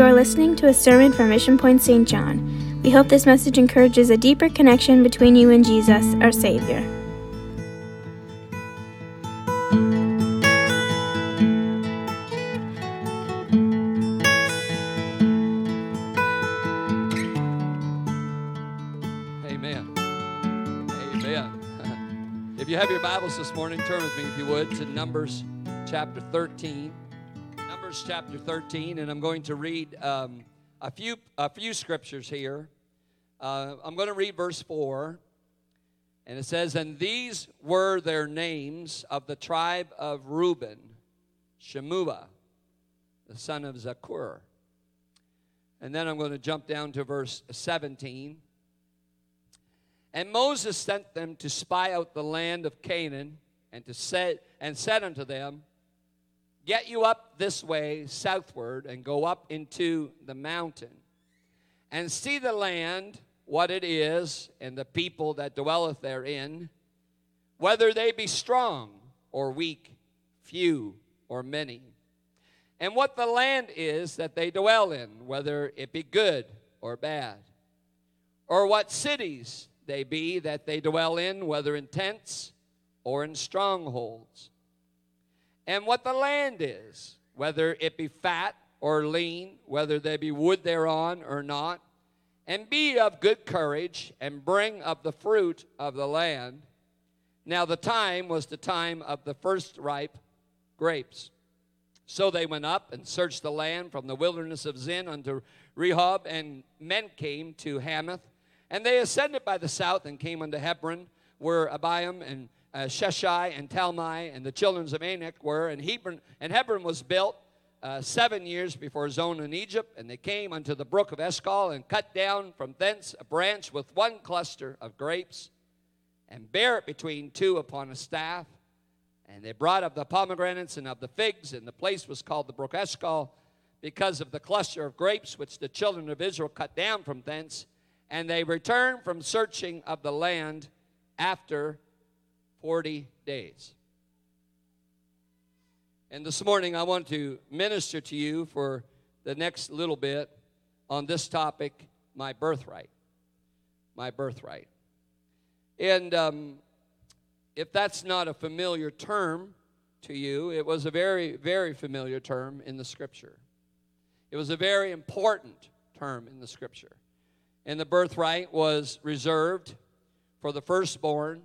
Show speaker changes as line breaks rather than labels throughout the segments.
You are listening to a sermon from Mission Point St. John. We hope this message encourages a deeper connection between you and Jesus, our Savior.
Amen. Amen. if you have your Bibles this morning, turn with me, if you would, to Numbers chapter 13. Numbers chapter 13, and I'm going to read um, a, few, a few scriptures here. Uh, I'm going to read verse 4, and it says, And these were their names of the tribe of Reuben, Shemua, the son of Zaccur. And then I'm going to jump down to verse 17. And Moses sent them to spy out the land of Canaan and to say, and said unto them, Get you up this way southward and go up into the mountain and see the land, what it is, and the people that dwelleth therein, whether they be strong or weak, few or many, and what the land is that they dwell in, whether it be good or bad, or what cities they be that they dwell in, whether in tents or in strongholds. And what the land is, whether it be fat or lean, whether there be wood thereon or not. And be of good courage, and bring up the fruit of the land. Now the time was the time of the first ripe grapes. So they went up and searched the land from the wilderness of Zin unto Rehob, and men came to Hamath and they ascended by the south and came unto Hebron, where Ahiman and uh, Sheshai and Talmai and the children of Anak were. And Hebron, and Hebron was built uh, seven years before Zoan in Egypt. And they came unto the brook of Eshcol and cut down from thence a branch with one cluster of grapes and bare it between two upon a staff. And they brought of the pomegranates and of the figs, and the place was called the brook Eshcol because of the cluster of grapes which the children of Israel cut down from thence and they returned from searching of the land after 40 days. And this morning, I want to minister to you for the next little bit on this topic my birthright. My birthright. And um, if that's not a familiar term to you, it was a very, very familiar term in the scripture. It was a very important term in the scripture and the birthright was reserved for the firstborn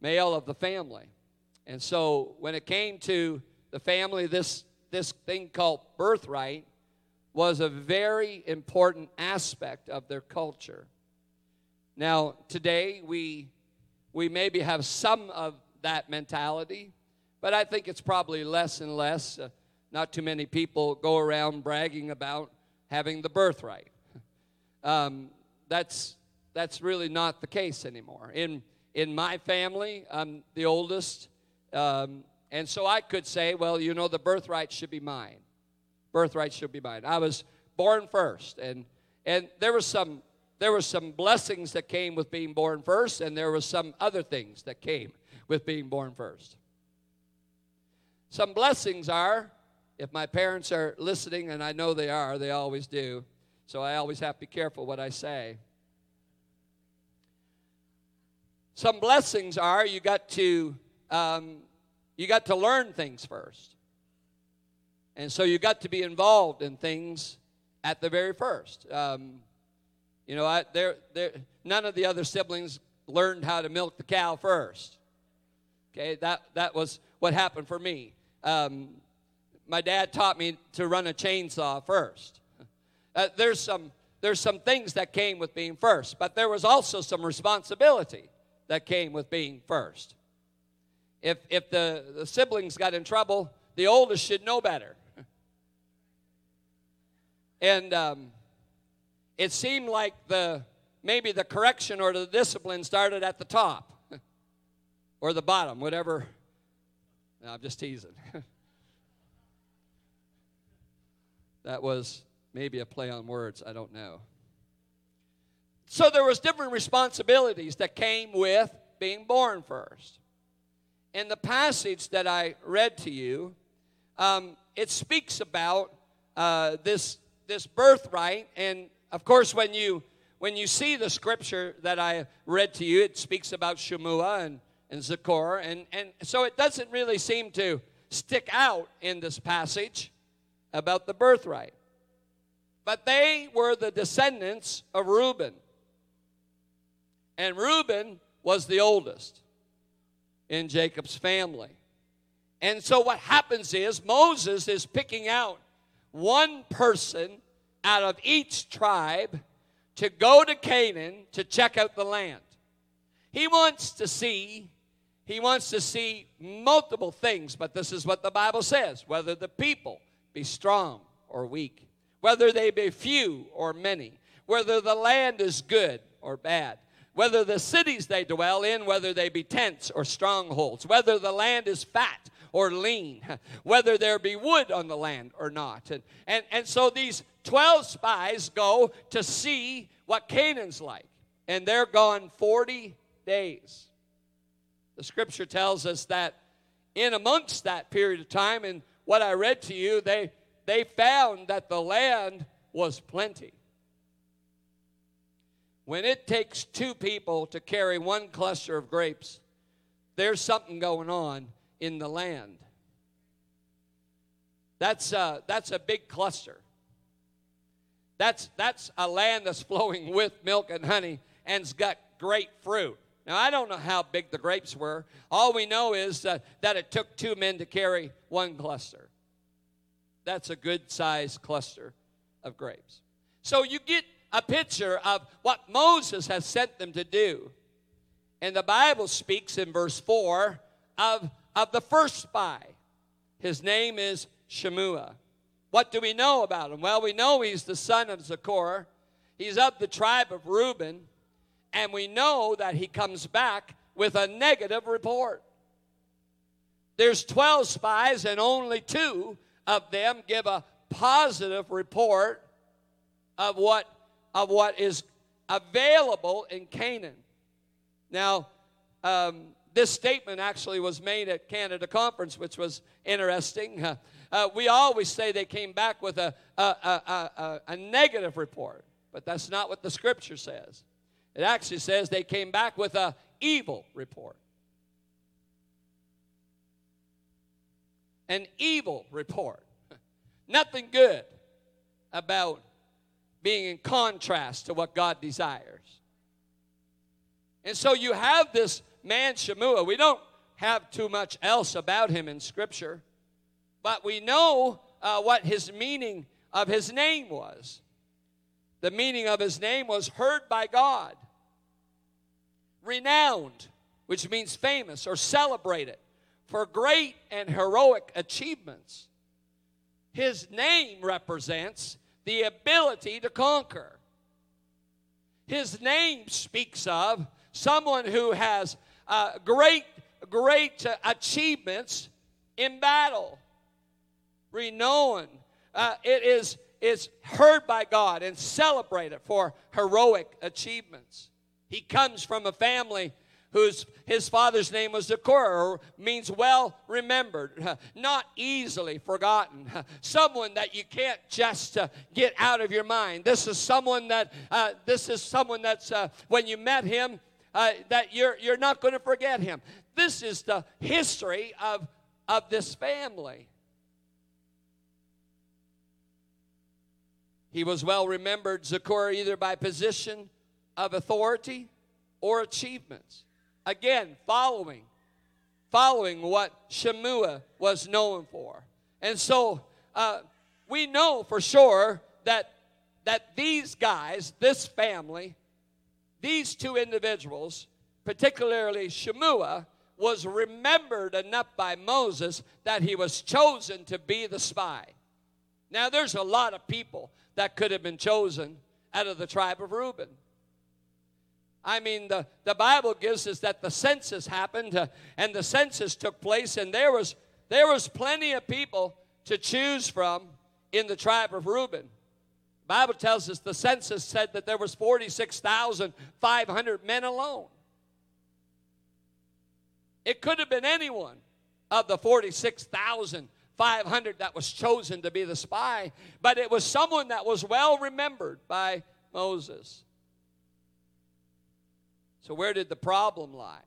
male of the family. And so when it came to the family, this, this thing called birthright was a very important aspect of their culture. Now, today we, we maybe have some of that mentality, but I think it's probably less and less. Uh, not too many people go around bragging about having the birthright. Um, that's, that's really not the case anymore. In, in my family, I'm the oldest, um, and so I could say, well, you know, the birthright should be mine. Birthright should be mine. I was born first, and, and there was some there were some blessings that came with being born first, and there were some other things that came with being born first. Some blessings are, if my parents are listening, and I know they are, they always do, so I always have to be careful what I say. Some blessings are you got to um, you got to learn things first, and so you got to be involved in things at the very first. Um, you know, I, none of the other siblings learned how to milk the cow first. Okay, that that was what happened for me. Um, my dad taught me to run a chainsaw first. Uh, there's some there's some things that came with being first, but there was also some responsibility that came with being first. If if the, the siblings got in trouble, the oldest should know better. and um, it seemed like the maybe the correction or the discipline started at the top or the bottom, whatever. No, I'm just teasing. that was maybe a play on words, I don't know. So there was different responsibilities that came with being born first. In the passage that I read to you, um, it speaks about uh, this, this birthright, and of course, when you when you see the scripture that I read to you, it speaks about Shemua and, and Zaccur, and, and so it doesn't really seem to stick out in this passage about the birthright. But they were the descendants of Reuben. And Reuben was the oldest in Jacob's family. And so what happens is Moses is picking out one person out of each tribe to go to Canaan to check out the land. He wants to see he wants to see multiple things, but this is what the Bible says, whether the people be strong or weak, whether they be few or many, whether the land is good or bad, whether the cities they dwell in, whether they be tents or strongholds, whether the land is fat or lean, whether there be wood on the land or not. And, and, and so these 12 spies go to see what Canaan's like, and they're gone 40 days. The scripture tells us that in amongst that period of time, and what I read to you, they, they found that the land was plenty. When it takes two people to carry one cluster of grapes, there's something going on in the land. That's a, that's a big cluster. That's, that's a land that's flowing with milk and honey and's got great fruit. Now, I don't know how big the grapes were. All we know is that, that it took two men to carry one cluster. That's a good sized cluster of grapes. So you get a picture of what Moses has sent them to do. And the Bible speaks in verse 4 of of the first spy. His name is Shemua. What do we know about him? Well, we know he's the son of Zaccur. He's of the tribe of Reuben. And we know that he comes back with a negative report. There's 12 spies, and only two of them give a positive report of what, of what is available in Canaan. Now, um, this statement actually was made at Canada Conference, which was interesting. Uh, uh, we always say they came back with a, a, a, a, negative report, but that's not what the scripture says. It actually says they came back with a evil report. An evil report. Nothing good about being in contrast to what God desires. And so you have this man Shemua. We don't have too much else about him in Scripture, but we know uh, what his meaning of his name was. The meaning of his name was heard by God, renowned, which means famous or celebrated for great and heroic achievements. His name represents the ability to conquer. His name speaks of someone who has uh, great, great achievements in battle. Renowned. Uh, it is, is heard by God and celebrated for heroic achievements. He comes from a family whose his father's name was Zaccur, means well remembered, not easily forgotten, someone that you can't just uh, get out of your mind. This is someone that uh, this is someone that's uh, when you met him, uh, that you're, you're not going to forget him. This is the history of, of this family. He was well remembered, Zaccur, either by position of authority or achievements. Again, following, following what Shemua was known for. And so uh, we know for sure that, that these guys, this family, these two individuals, particularly Shemua, was remembered enough by Moses that he was chosen to be the spy. Now, there's a lot of people that could have been chosen out of the tribe of Reuben. I mean, the, the Bible gives us that the census happened uh, and the census took place, and there was, there was plenty of people to choose from in the tribe of Reuben. Bible tells us the census said that there was 46,500 men alone. It could have been anyone of the 46,500 500 that was chosen to be the spy, but it was someone that was well remembered by Moses. So, where did the problem lie?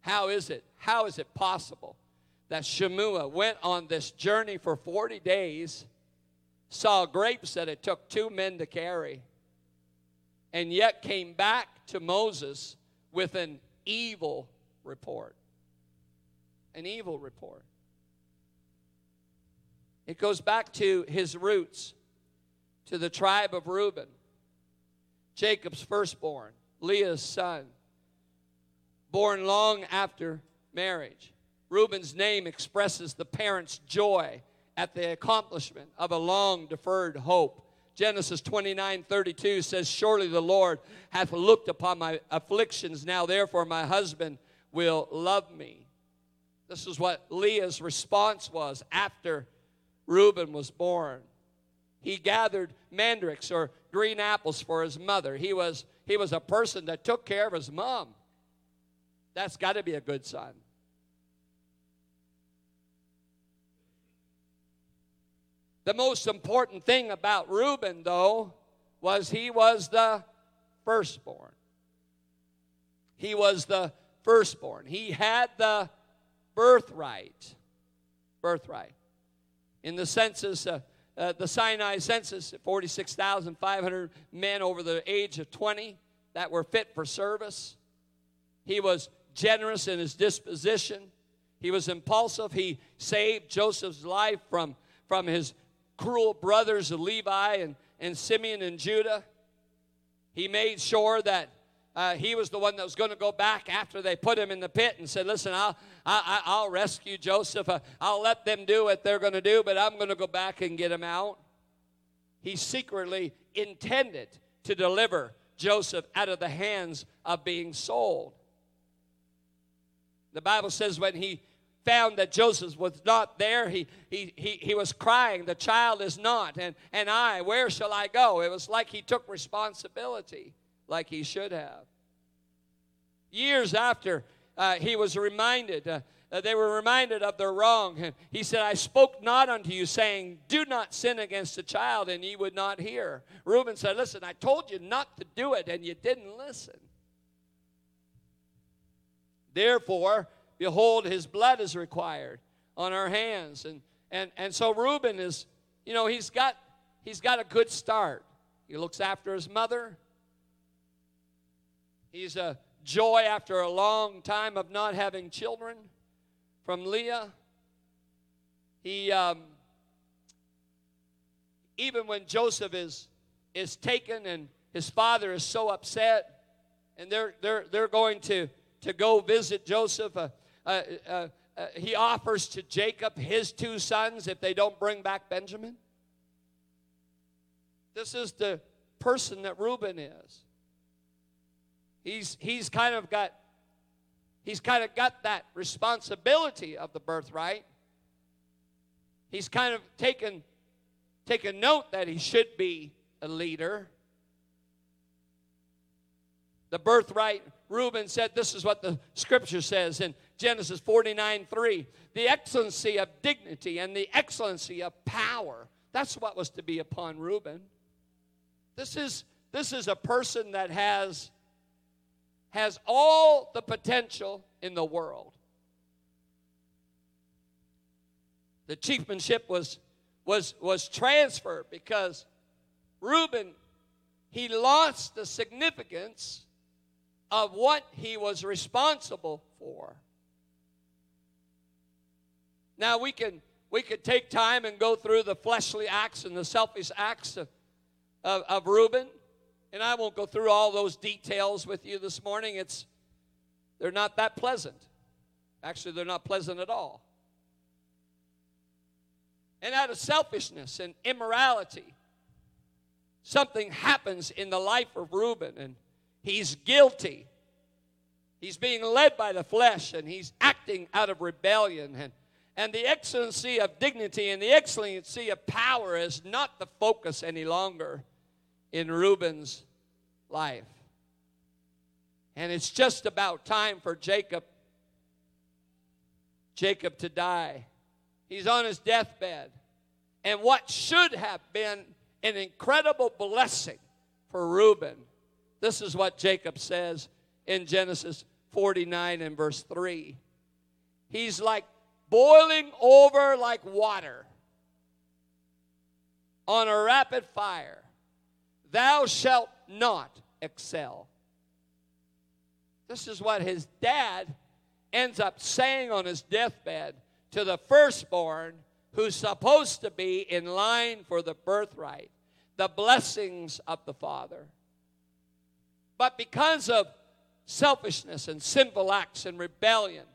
How is it? How is it possible that Shemua went on this journey for 40 days, saw grapes that it took two men to carry, and yet came back to Moses with an evil report? An evil report. It goes back to his roots, to the tribe of Reuben, Jacob's firstborn, Leah's son, born long after marriage. Reuben's name expresses the parents' joy at the accomplishment of a long deferred hope. Genesis 29 32 says, Surely the Lord hath looked upon my afflictions. Now, therefore, my husband will love me. This is what Leah's response was after Reuben was born. He gathered mandrakes or green apples for his mother. He was, he was a person that took care of his mom. That's got to be a good son. The most important thing about Reuben, though, was he was the firstborn. He was the firstborn. He had the birthright. Birthright in the census, uh, uh, the Sinai census, 46,500 men over the age of 20 that were fit for service. He was generous in his disposition. He was impulsive. He saved Joseph's life from, from his cruel brothers Levi and, and Simeon and Judah. He made sure that uh, he was the one that was going to go back after they put him in the pit and said, Listen, I'll, I, will rescue Joseph. Uh, I'll let them do what they're going to do, but I'm going to go back and get him out. He secretly intended to deliver Joseph out of the hands of being sold. The Bible says when he found that Joseph was not there, he, he, he, he was crying, The child is not, and, and I, where shall I go? It was like he took responsibility like he should have. Years after uh, he was reminded, uh, uh, they were reminded of their wrong. He said, I spoke not unto you, saying, Do not sin against the child, and ye would not hear. Reuben said, Listen, I told you not to do it, and you didn't listen. Therefore, behold, his blood is required on our hands. And, and, and so Reuben is, you know, he's got, he's got a good start. He looks after his mother, He's a joy after a long time of not having children from Leah. He, um, even when Joseph is, is taken and his father is so upset, and they're, they're, they're going to, to go visit Joseph, uh, uh, uh, uh he offers to Jacob his two sons if they don't bring back Benjamin. This is the person that Reuben is. He's, he's kind of got he's kind of got that responsibility of the birthright. He's kind of taken taken note that he should be a leader. The birthright, Reuben said, this is what the scripture says in Genesis 49 3. The excellency of dignity and the excellency of power. That's what was to be upon Reuben. This is, this is a person that has has all the potential in the world. The chiefmanship was, was, was transferred because Reuben, he lost the significance of what he was responsible for. Now we can we could take time and go through the fleshly acts and the selfish acts of, of, of Reuben. And I won't go through all those details with you this morning. It's they're not that pleasant. Actually, they're not pleasant at all. And out of selfishness and immorality, something happens in the life of Reuben, and he's guilty. He's being led by the flesh, and he's acting out of rebellion. And, and the excellency of dignity and the excellency of power is not the focus any longer in Reuben's life. And it's just about time for Jacob Jacob to die. He's on his deathbed. And what should have been an incredible blessing for Reuben, this is what Jacob says in Genesis 49 and verse 3. He's like boiling over like water on a rapid fire. Thou shalt not excel. This is what his dad ends up saying on his deathbed to the firstborn who's supposed to be in line for the birthright, the blessings of the father. But because of selfishness and sinful acts and rebellion,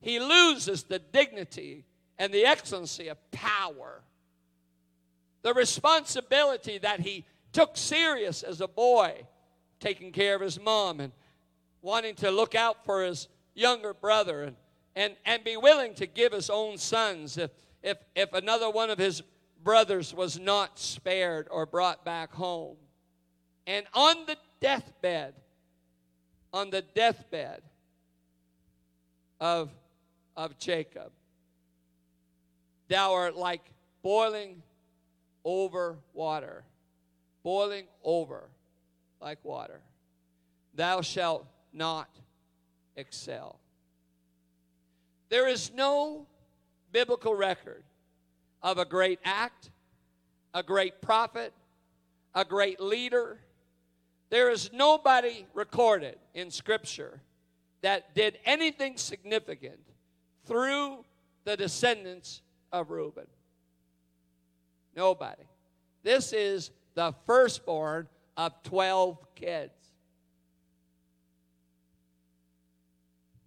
he loses the dignity and the excellency of power. The responsibility that he took serious as a boy, taking care of his mom and wanting to look out for his younger brother and, and, and be willing to give his own sons if, if, if another one of his brothers was not spared or brought back home. And on the deathbed, on the deathbed of, of Jacob, thou art like boiling over water, boiling over like water. Thou shalt not excel. There is no biblical record of a great act, a great prophet, a great leader. There is nobody recorded in Scripture that did anything significant through the descendants of Reuben. Nobody. This is the firstborn of 12 kids.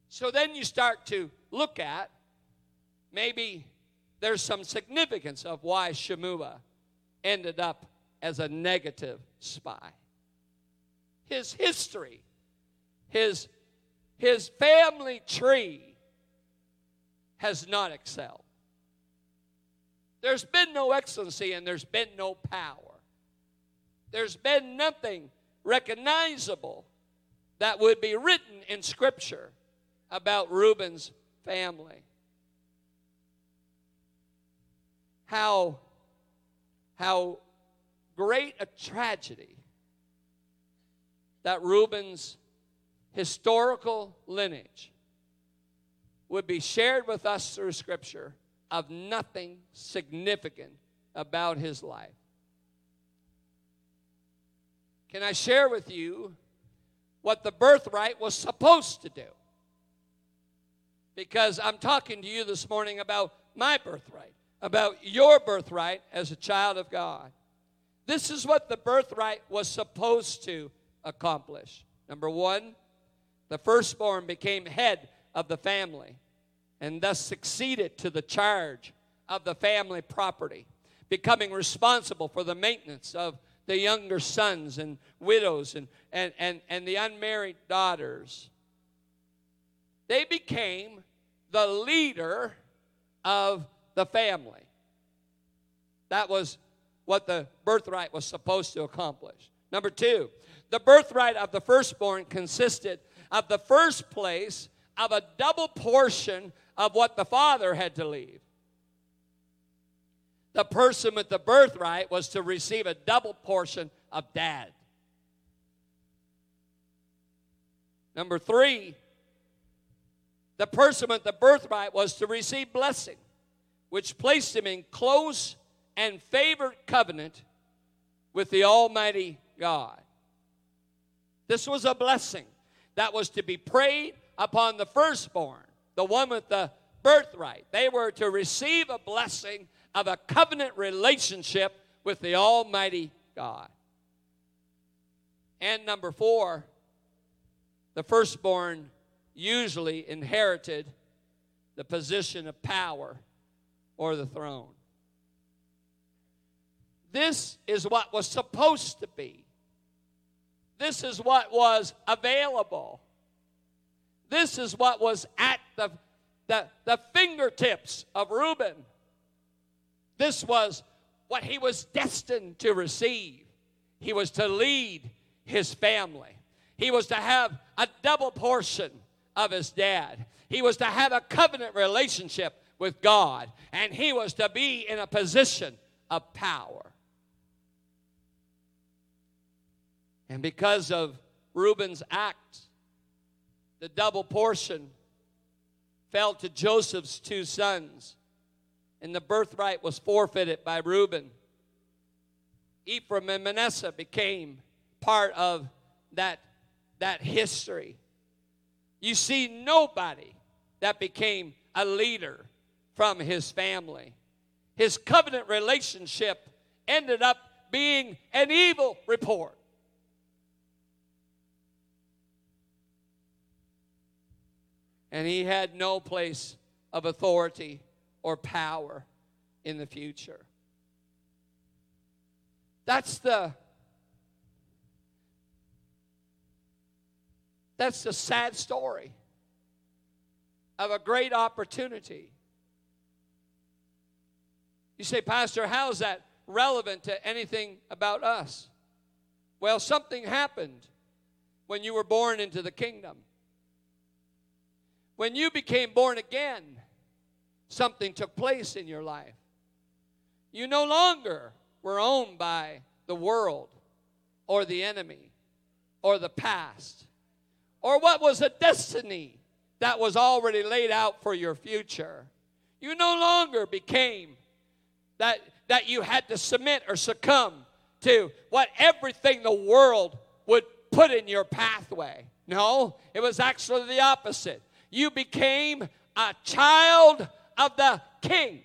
So then you start to look at maybe there's some significance of why Shemua ended up as a negative spy. His history, his, his family tree has not excelled. There's been no excellency and there's been no power. There's been nothing recognizable that would be written in Scripture about Reuben's family. How, how great a tragedy that Reuben's historical lineage would be shared with us through Scripture of nothing significant about his life. Can I share with you what the birthright was supposed to do? because I'm talking to you this morning about my birthright, about your birthright as a child of God. This is what the birthright was supposed to accomplish. Number one, the firstborn became head of the family and thus succeeded to the charge of the family property, becoming responsible for the maintenance of the younger sons and widows and, and, and, and the unmarried daughters. They became the leader of the family. That was what the birthright was supposed to accomplish. Number two, the birthright of the firstborn consisted of the first place of a double portion of what the father had to leave. The person with the birthright was to receive a double portion of dad. Number three, the person with the birthright was to receive blessing, which placed him in close and favored covenant with the Almighty God. This was a blessing that was to be prayed upon the firstborn, the one with the birthright. They were to receive a blessing of a covenant relationship with the Almighty God. And number four, the firstborn usually inherited the position of power or the throne. This is what was supposed to be. This is what was available. This is what was at the, the, the fingertips of Reuben. This was what he was destined to receive. He was to lead his family, he was to have a double portion of his dad. He was to have a covenant relationship with God, and he was to be in a position of power. And because of Reuben's act, the double portion fell to Joseph's two sons, and the birthright was forfeited by Reuben. Ephraim and Manasseh became part of that, that history. You see, nobody that became a leader from his family. His covenant relationship ended up being an evil report. And he had no place of authority or power in the future. That's the That's the sad story of a great opportunity. You say, Pastor, how is that relevant to anything about us? Well, something happened when you were born into the kingdom. When you became born again, something took place in your life. You no longer were owned by the world or the enemy or the past or what was a destiny that was already laid out for your future. You no longer became that, that you had to submit or succumb to what everything the world would put in your pathway. No, it was actually the opposite. You became a child of the king.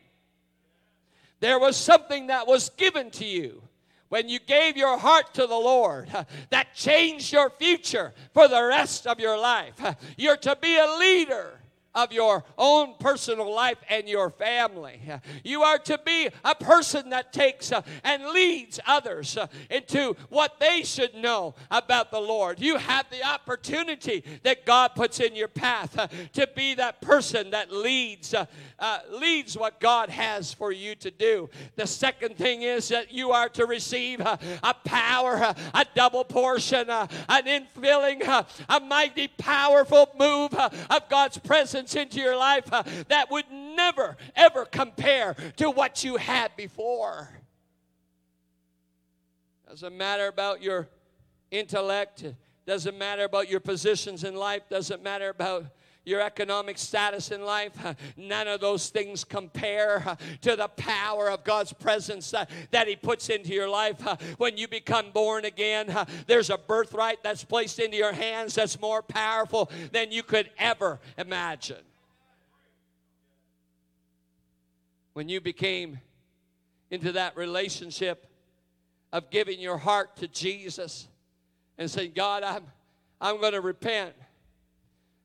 There was something that was given to you when you gave your heart to the Lord, that changed your future for the rest of your life. You're to be a leader of your own personal life and your family. You are to be a person that takes uh, and leads others uh, into what they should know about the Lord. You have the opportunity that God puts in your path uh, to be that person that leads uh, uh, leads what God has for you to do. The second thing is that you are to receive uh, a power, a double portion, an infilling, a mighty, powerful move of God's presence into your life uh, that would never, ever compare to what you had before. Doesn't matter about your intellect, doesn't matter about your positions in life, doesn't matter about your economic status in life, none of those things compare to the power of God's presence uh, that He puts into your life. When you become born again, there's a birthright that's placed into your hands that's more powerful than you could ever imagine. When you became into that relationship of giving your heart to Jesus and saying, God, I'm, I'm going to repent.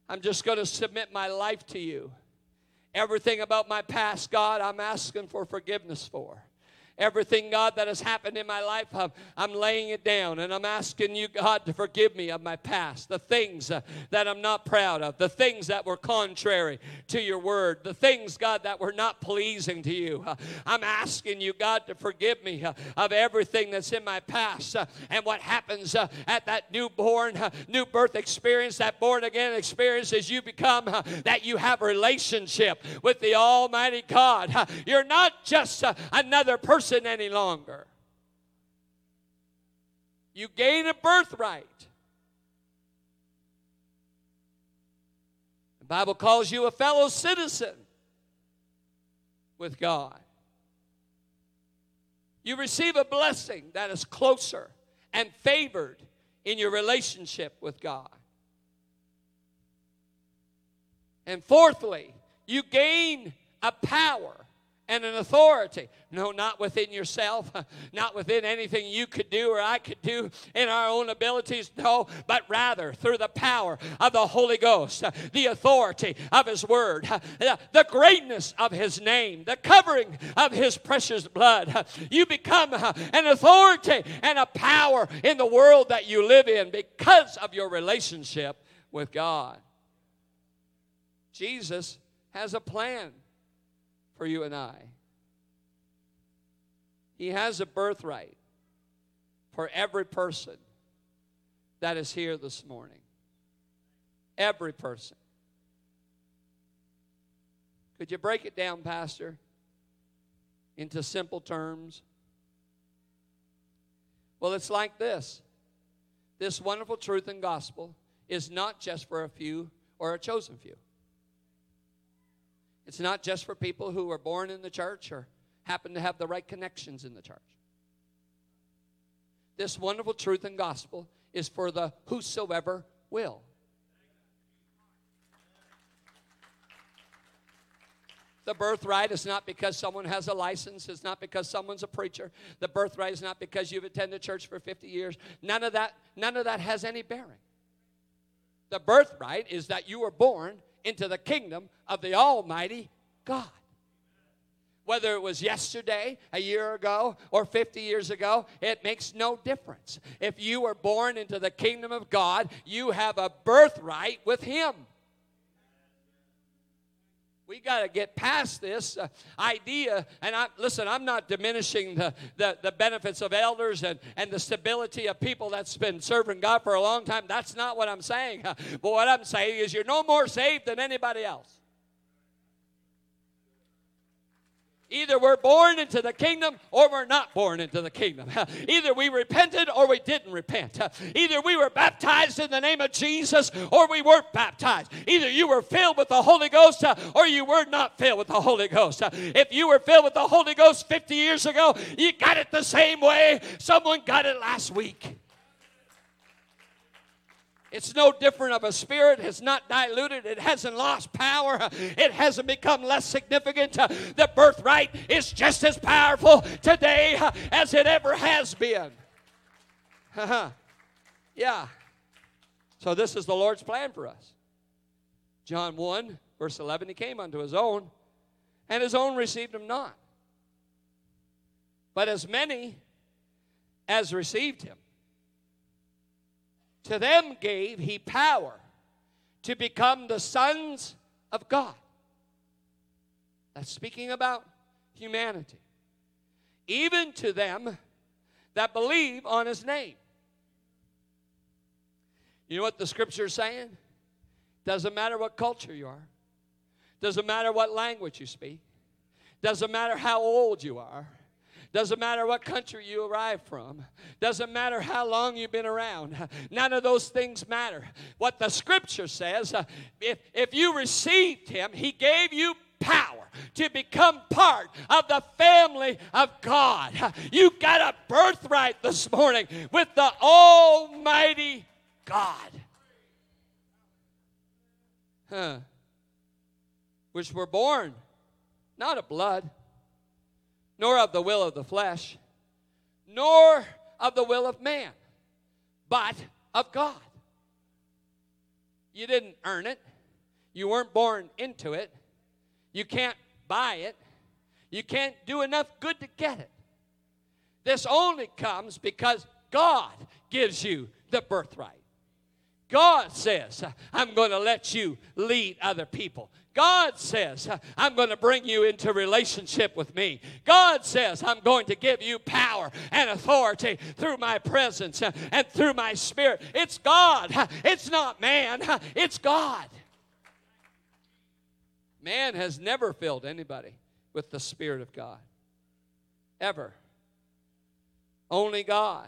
I'm just going to submit my life to you. Everything about my past, God, I'm asking for forgiveness for. Everything, God, that has happened in my life, I'm, I'm laying it down and I'm asking you, God, to forgive me of my past, the things uh, that I'm not proud of, the things that were contrary to your word, the things, God, that were not pleasing to you. Uh, I'm asking you, God, to forgive me uh, of everything that's in my past and what happens at that newborn, new birth experience, that born again experience as you become, that you have relationship with the Almighty God. You're not just another person person any longer. You gain a birthright. The Bible calls you a fellow citizen with God. You receive a blessing that is closer and favored in your relationship with God. And fourthly, you gain a power and an authority. No, not within yourself, not within anything you could do or I could do in our own abilities. No, but rather through the power of the Holy Ghost, the authority of His Word, the greatness of His name, the covering of His precious blood. You become uh, an authority and a power in the world that you live in because of your relationship with God. Jesus has a plan for you and I. He has a birthright for every person that is here this morning. Every person. Could you break it down, Pastor, into simple terms? Well, it's like this this wonderful truth and gospel is not just for a few or a chosen few. It's not just for people who were born in the church or happen to have the right connections in the church. This wonderful truth and gospel is for the whosoever will. The birthright is not because someone has a license. It's not because someone's a preacher. The birthright is not because you've attended church for 50 years. None of that, none of that has any bearing. The birthright is that you were born into the kingdom of the Almighty God. Whether it was yesterday, a year ago, or 50 years ago, it makes no difference. If you were born into the kingdom of God, you have a birthright with Him. We got to get past this uh, idea. And I, listen, I'm not diminishing the, the, the, benefits of elders and, and the stability of people that's been serving God for a long time. That's not what I'm saying. but what I'm saying is you're no more saved than anybody else. Either we're born into the kingdom or we're not born into the kingdom. Either we repented or we didn't repent. Either we were baptized in the name of Jesus or we weren't baptized. Either you were filled with the Holy Ghost uh, or you were not filled with the Holy Ghost. Uh, if you were filled with the Holy Ghost 50 years ago, you got it the same way someone got it last week. It's no different of a spirit. It's not diluted. It hasn't lost power. It hasn't become less significant. The birthright is just as powerful today as it ever has been. Uh-huh. yeah. So, this is the Lord's plan for us. John 1, verse 11 He came unto His own, and His own received Him not. But as many as received Him, to them gave he power to become the sons of God. That's speaking about humanity. Even to them that believe on his name. You know what the scripture is saying? Doesn't matter what culture you are, doesn't matter what language you speak, doesn't matter how old you are, doesn't matter what country you arrive from. Doesn't matter how long you've been around. None of those things matter. What the scripture says, uh, if, if you received him, he gave you power to become part of the family of God. You got a birthright this morning with the Almighty God. Huh. Which were born not of blood nor of the will of the flesh, nor of the will of man, but of God. You didn't earn it. You weren't born into it. You can't buy it. You can't do enough good to get it. This only comes because God gives you the birthright. God says, I'm going to let you lead other people. God says, I'm going to bring you into relationship with me. God says, I'm going to give you power and authority through my presence and through my spirit. It's God, it's not man, it's God. Man has never filled anybody with the Spirit of God. Ever. Only God.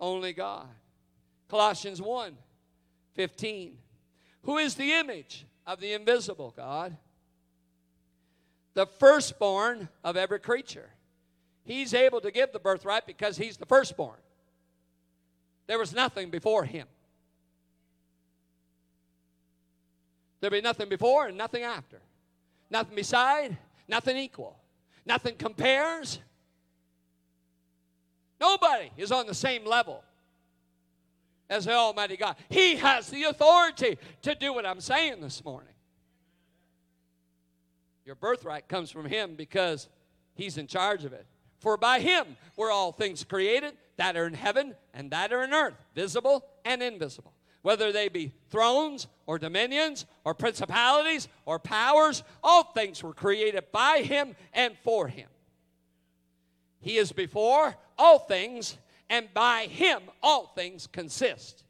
Only God. Colossians 1 15. Who is the image of the invisible God? The firstborn of every creature. He's able to give the birthright because he's the firstborn. There was nothing before him. There'll be nothing before and nothing after. Nothing beside, nothing equal. Nothing compares. Nobody is on the same level as the Almighty God. He has the authority to do what I'm saying this morning. Your birthright comes from Him because He's in charge of it. For by Him were all things created that are in heaven and that are in earth, visible and invisible. Whether they be thrones or dominions or principalities or powers, all things were created by Him and for Him. He is before all things, and by him all things consist.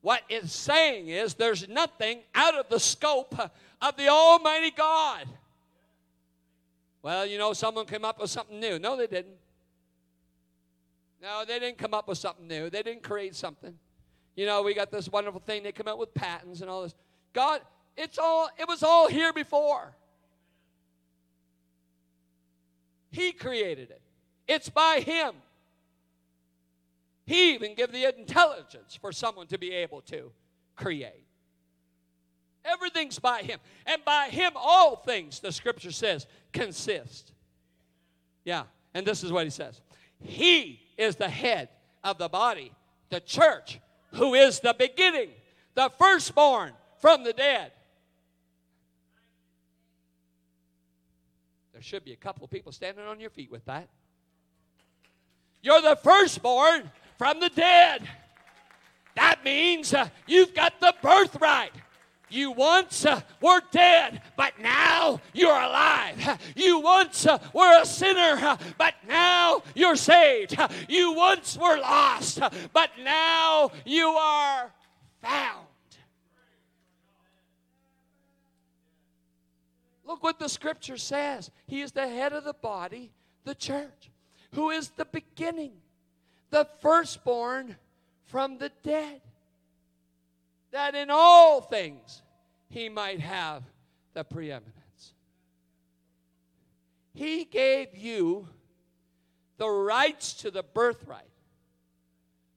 What it's saying is there's nothing out of the scope of the Almighty God. Well, you know, someone came up with something new. No, they didn't. No, they didn't come up with something new. They didn't create something. You know, we got this wonderful thing. They come out with patents and all this. God, it's all it was all here before. He created it. It's by him. He even gave the intelligence for someone to be able to create. Everything's by him. And by him all things, the scripture says, consist. Yeah, and this is what he says. He is the head of the body, the church, who is the beginning, the firstborn from the dead. There should be a couple of people standing on your feet with that. You're the firstborn from the dead. That means uh, you've got the birthright. You once uh, were dead, but now you're alive. You once uh, were a sinner, but now you're saved. You once were lost, but now you are found. Look what the scripture says. He is the head of the body, the church, who is the beginning, the firstborn from the dead that in all things he might have the preeminence. He gave you the rights to the birthright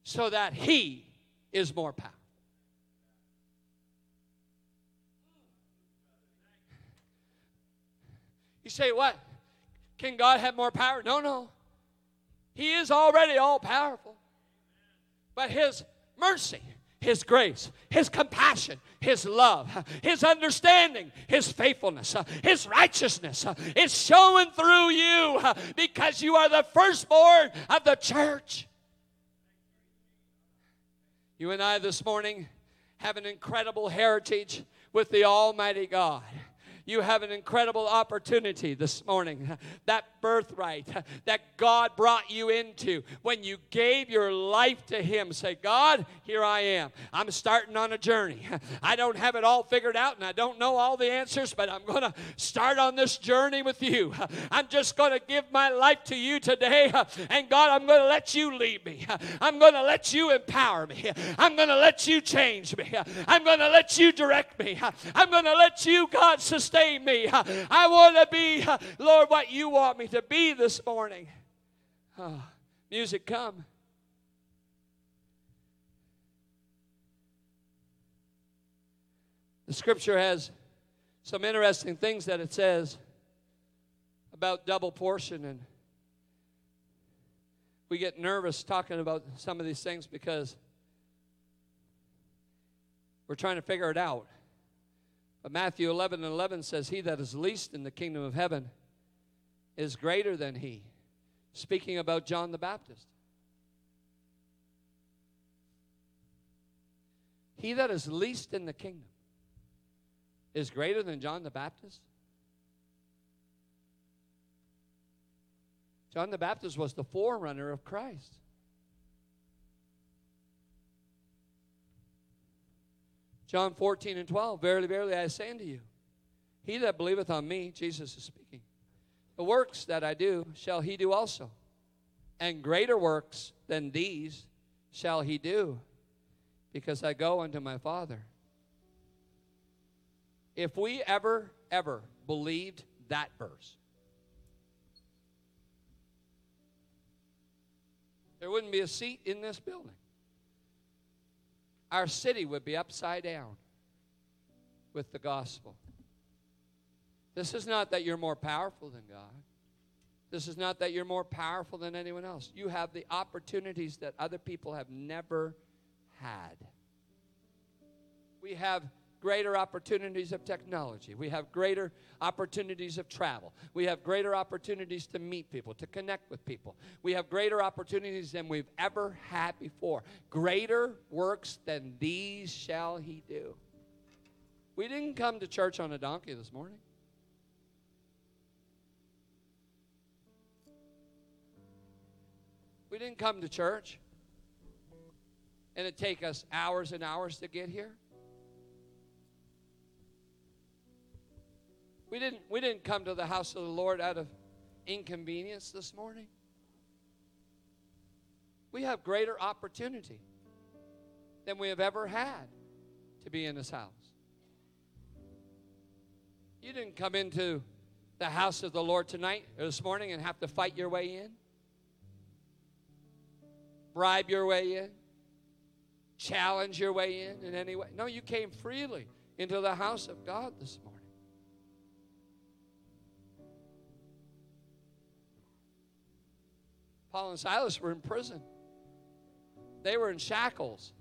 so that he is more powerful. You say, what? Can God have more power? No, no. He is already all powerful. But his mercy his grace, His compassion, His love, His understanding, His faithfulness, His righteousness is showing through you because you are the firstborn of the church. You and I this morning have an incredible heritage with the Almighty God you have an incredible opportunity this morning. That birthright that God brought you into when you gave your life to Him. Say, God, here I am. I'm starting on a journey. I don't have it all figured out and I don't know all the answers, but I'm going to start on this journey with you. I'm just going to give my life to you today. And God, I'm going to let you lead me. I'm going to let you empower me. I'm going to let you change me. I'm going to let you direct me. I'm going to let you, God, sustain sustain me. I want to be, Lord, what you want me to be this morning. Oh, music, come. The scripture has some interesting things that it says about double portion and we get nervous talking about some of these things because we're trying to figure it out. But Matthew 11 and 11 says, He that is least in the kingdom of heaven is greater than he. Speaking about John the Baptist. He that is least in the kingdom is greater than John the Baptist. John the Baptist was the forerunner of Christ. John 14 and 12, Verily, verily, I say unto you, he that believeth on me, Jesus is speaking, the works that I do shall he do also, and greater works than these shall he do, because I go unto my Father. If we ever, ever believed that verse, there wouldn't be a seat in this building our city would be upside down with the gospel. This is not that you're more powerful than God. This is not that you're more powerful than anyone else. You have the opportunities that other people have never had. We have greater opportunities of technology. We have greater opportunities of travel. We have greater opportunities to meet people, to connect with people. We have greater opportunities than we've ever had before. Greater works than these shall he do. We didn't come to church on a donkey this morning. We didn't come to church and it take us hours and hours to get here. We didn't, we didn't come to the house of the Lord out of inconvenience this morning. We have greater opportunity than we have ever had to be in His house. You didn't come into the house of the Lord tonight or this morning and have to fight your way in, bribe your way in, challenge your way in in any way. No, you came freely into the house of God this morning. Paul and Silas were in prison. They were in shackles.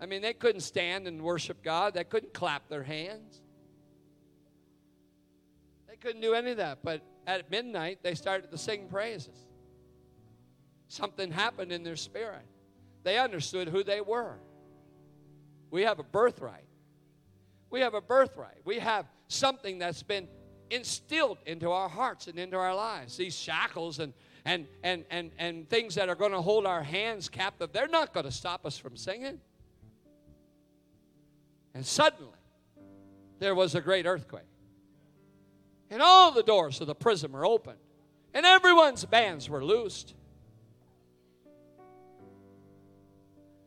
I mean, they couldn't stand and worship God. They couldn't clap their hands. They couldn't do any of that. But at midnight, they started to sing praises. Something happened in their spirit. They understood who they were. We have a birthright. We have a birthright. We have something that's been instilled into our hearts and into our lives. These shackles and and and and and things that are going to hold our hands captive, they're not going to stop us from singing. And suddenly, there was a great earthquake. And all the doors of the prison were opened, and everyone's bands were loosed.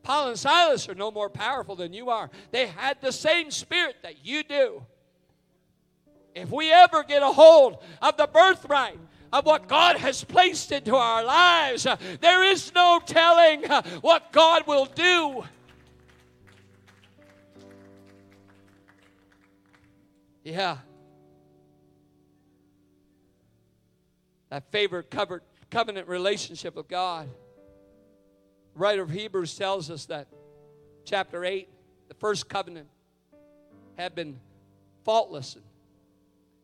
Paul and Silas are no more powerful than you are. They had the same spirit that you do. If we ever get a hold of the birthright of what God has placed into our lives, there is no telling uh, what God will do. Yeah. That favorite covered covenant relationship with God. The writer of Hebrews tells us that chapter 8, the first covenant had been faultless.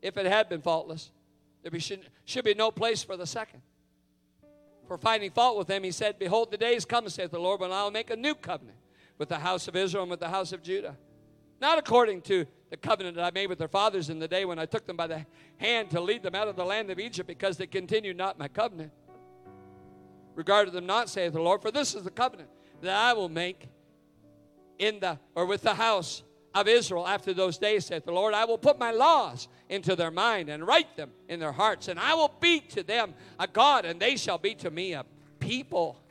If it had been faultless, there should, should be no place for the second. For finding fault with them, he said, Behold, the days come, saith the Lord, when I will make a new covenant with the house of Israel and with the house of Judah. Not according to the covenant that I made with their fathers in the day when I took them by the hand to lead them out of the land of Egypt, because they continued not my covenant regarded them not, saith the Lord, for this is the covenant that I will make in the or with the house of Israel after those days, saith the Lord. I will put my laws into their mind and write them in their hearts, and I will be to them a God, and they shall be to me a people.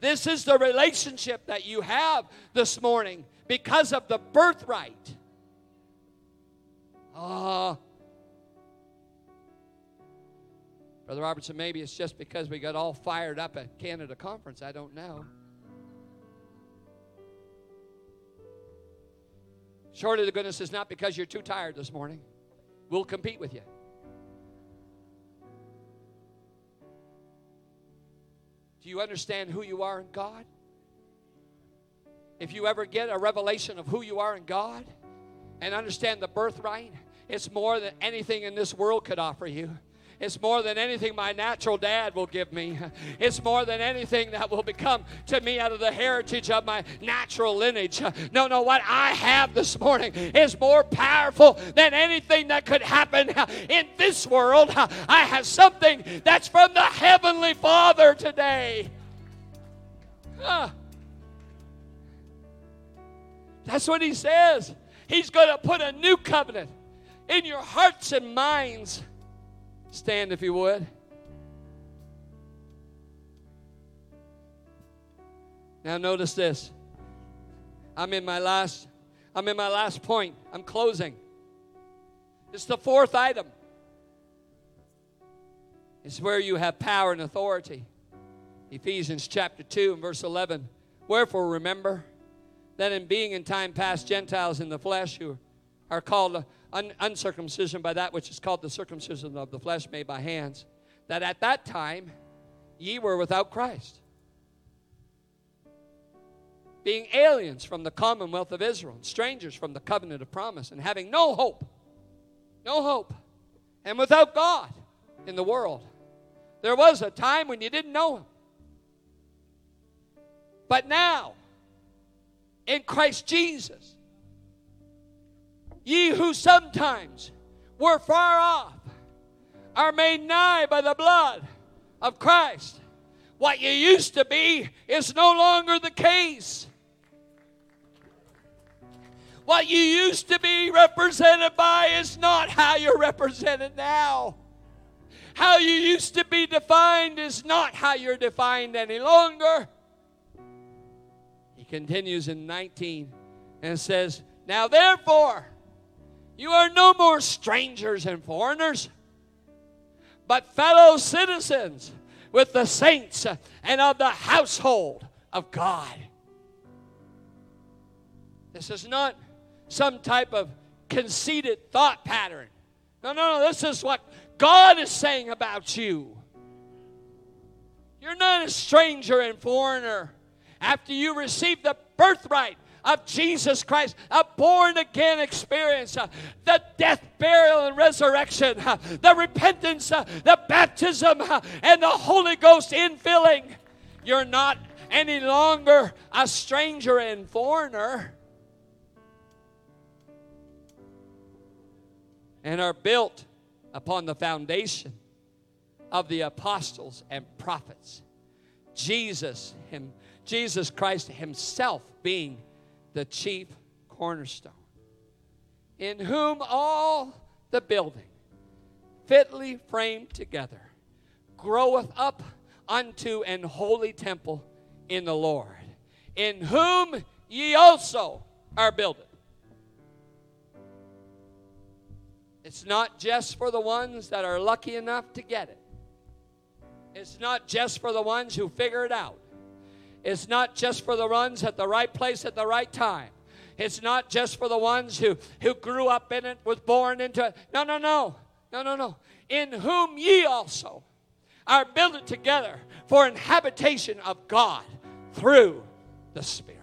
This is the relationship that you have this morning because of the birthright. Ah, uh, Brother Robertson, maybe it's just because we got all fired up at Canada Conference. I don't know. Surely the goodness is not because you're too tired this morning. We'll compete with you. Do you understand who you are in God? If you ever get a revelation of who you are in God and understand the birthright, it's more than anything in this world could offer you. It's more than anything my natural dad will give me. It's more than anything that will become to me out of the heritage of my natural lineage. No, no, what I have this morning is more powerful than anything that could happen in this world. I have something that's from the Heavenly Father today. That's what he says. He's going to put a new covenant in your hearts and minds. Stand if you would. Now notice this. I'm in my last I'm in my last point. I'm closing. It's the fourth item. It's where you have power and authority. Ephesians chapter 2 and verse 11. Wherefore remember that in being in time past Gentiles in the flesh who are called un- uncircumcision by that which is called the circumcision of the flesh made by hands, that at that time ye were without Christ, being aliens from the commonwealth of Israel, and strangers from the covenant of promise, and having no hope, no hope, and without God in the world. There was a time when you didn't know Him. But now, in Christ Jesus, Ye who sometimes were far off are made nigh by the blood of Christ. What you used to be is no longer the case. What you used to be represented by is not how you're represented now. How you used to be defined is not how you're defined any longer. He continues in 19 and says, Now therefore, you are no more strangers and foreigners, but fellow citizens with the saints and of the household of God. This is not some type of conceited thought pattern. No, no, no. This is what God is saying about you. You're not a stranger and foreigner. After you receive the birthright of Jesus Christ, a born again experience, uh, the death, burial, and resurrection, uh, the repentance, uh, the baptism, and the Holy Ghost infilling. You're not any longer a stranger and foreigner. And are built upon the foundation of the apostles and prophets. Jesus, him, Jesus Christ Himself being the chief cornerstone, in whom all the building, fitly framed together, groweth up unto an holy temple in the Lord, in whom ye also are builded. It's not just for the ones that are lucky enough to get it. It's not just for the ones who figure it out. It's not just for the ones at the right place at the right time. It's not just for the ones who, who grew up in it, was born into it. No, no, no. No, no, no. In whom ye also are built together for an habitation of God through the Spirit.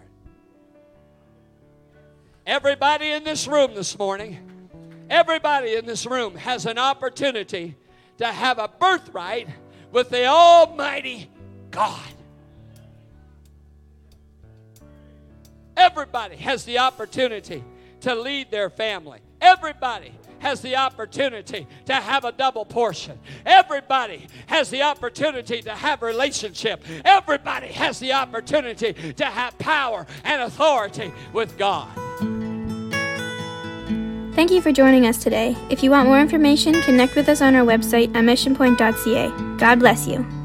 Everybody in this room this morning, everybody in this room has an opportunity to have a birthright with the Almighty God. Everybody has the opportunity to lead their family. Everybody has the opportunity to have a double portion. Everybody has the opportunity to have relationship. Everybody has the opportunity to have power and authority with God.
Thank you for joining us today. If you want more information, connect with us on our website at missionpoint.ca. God bless you.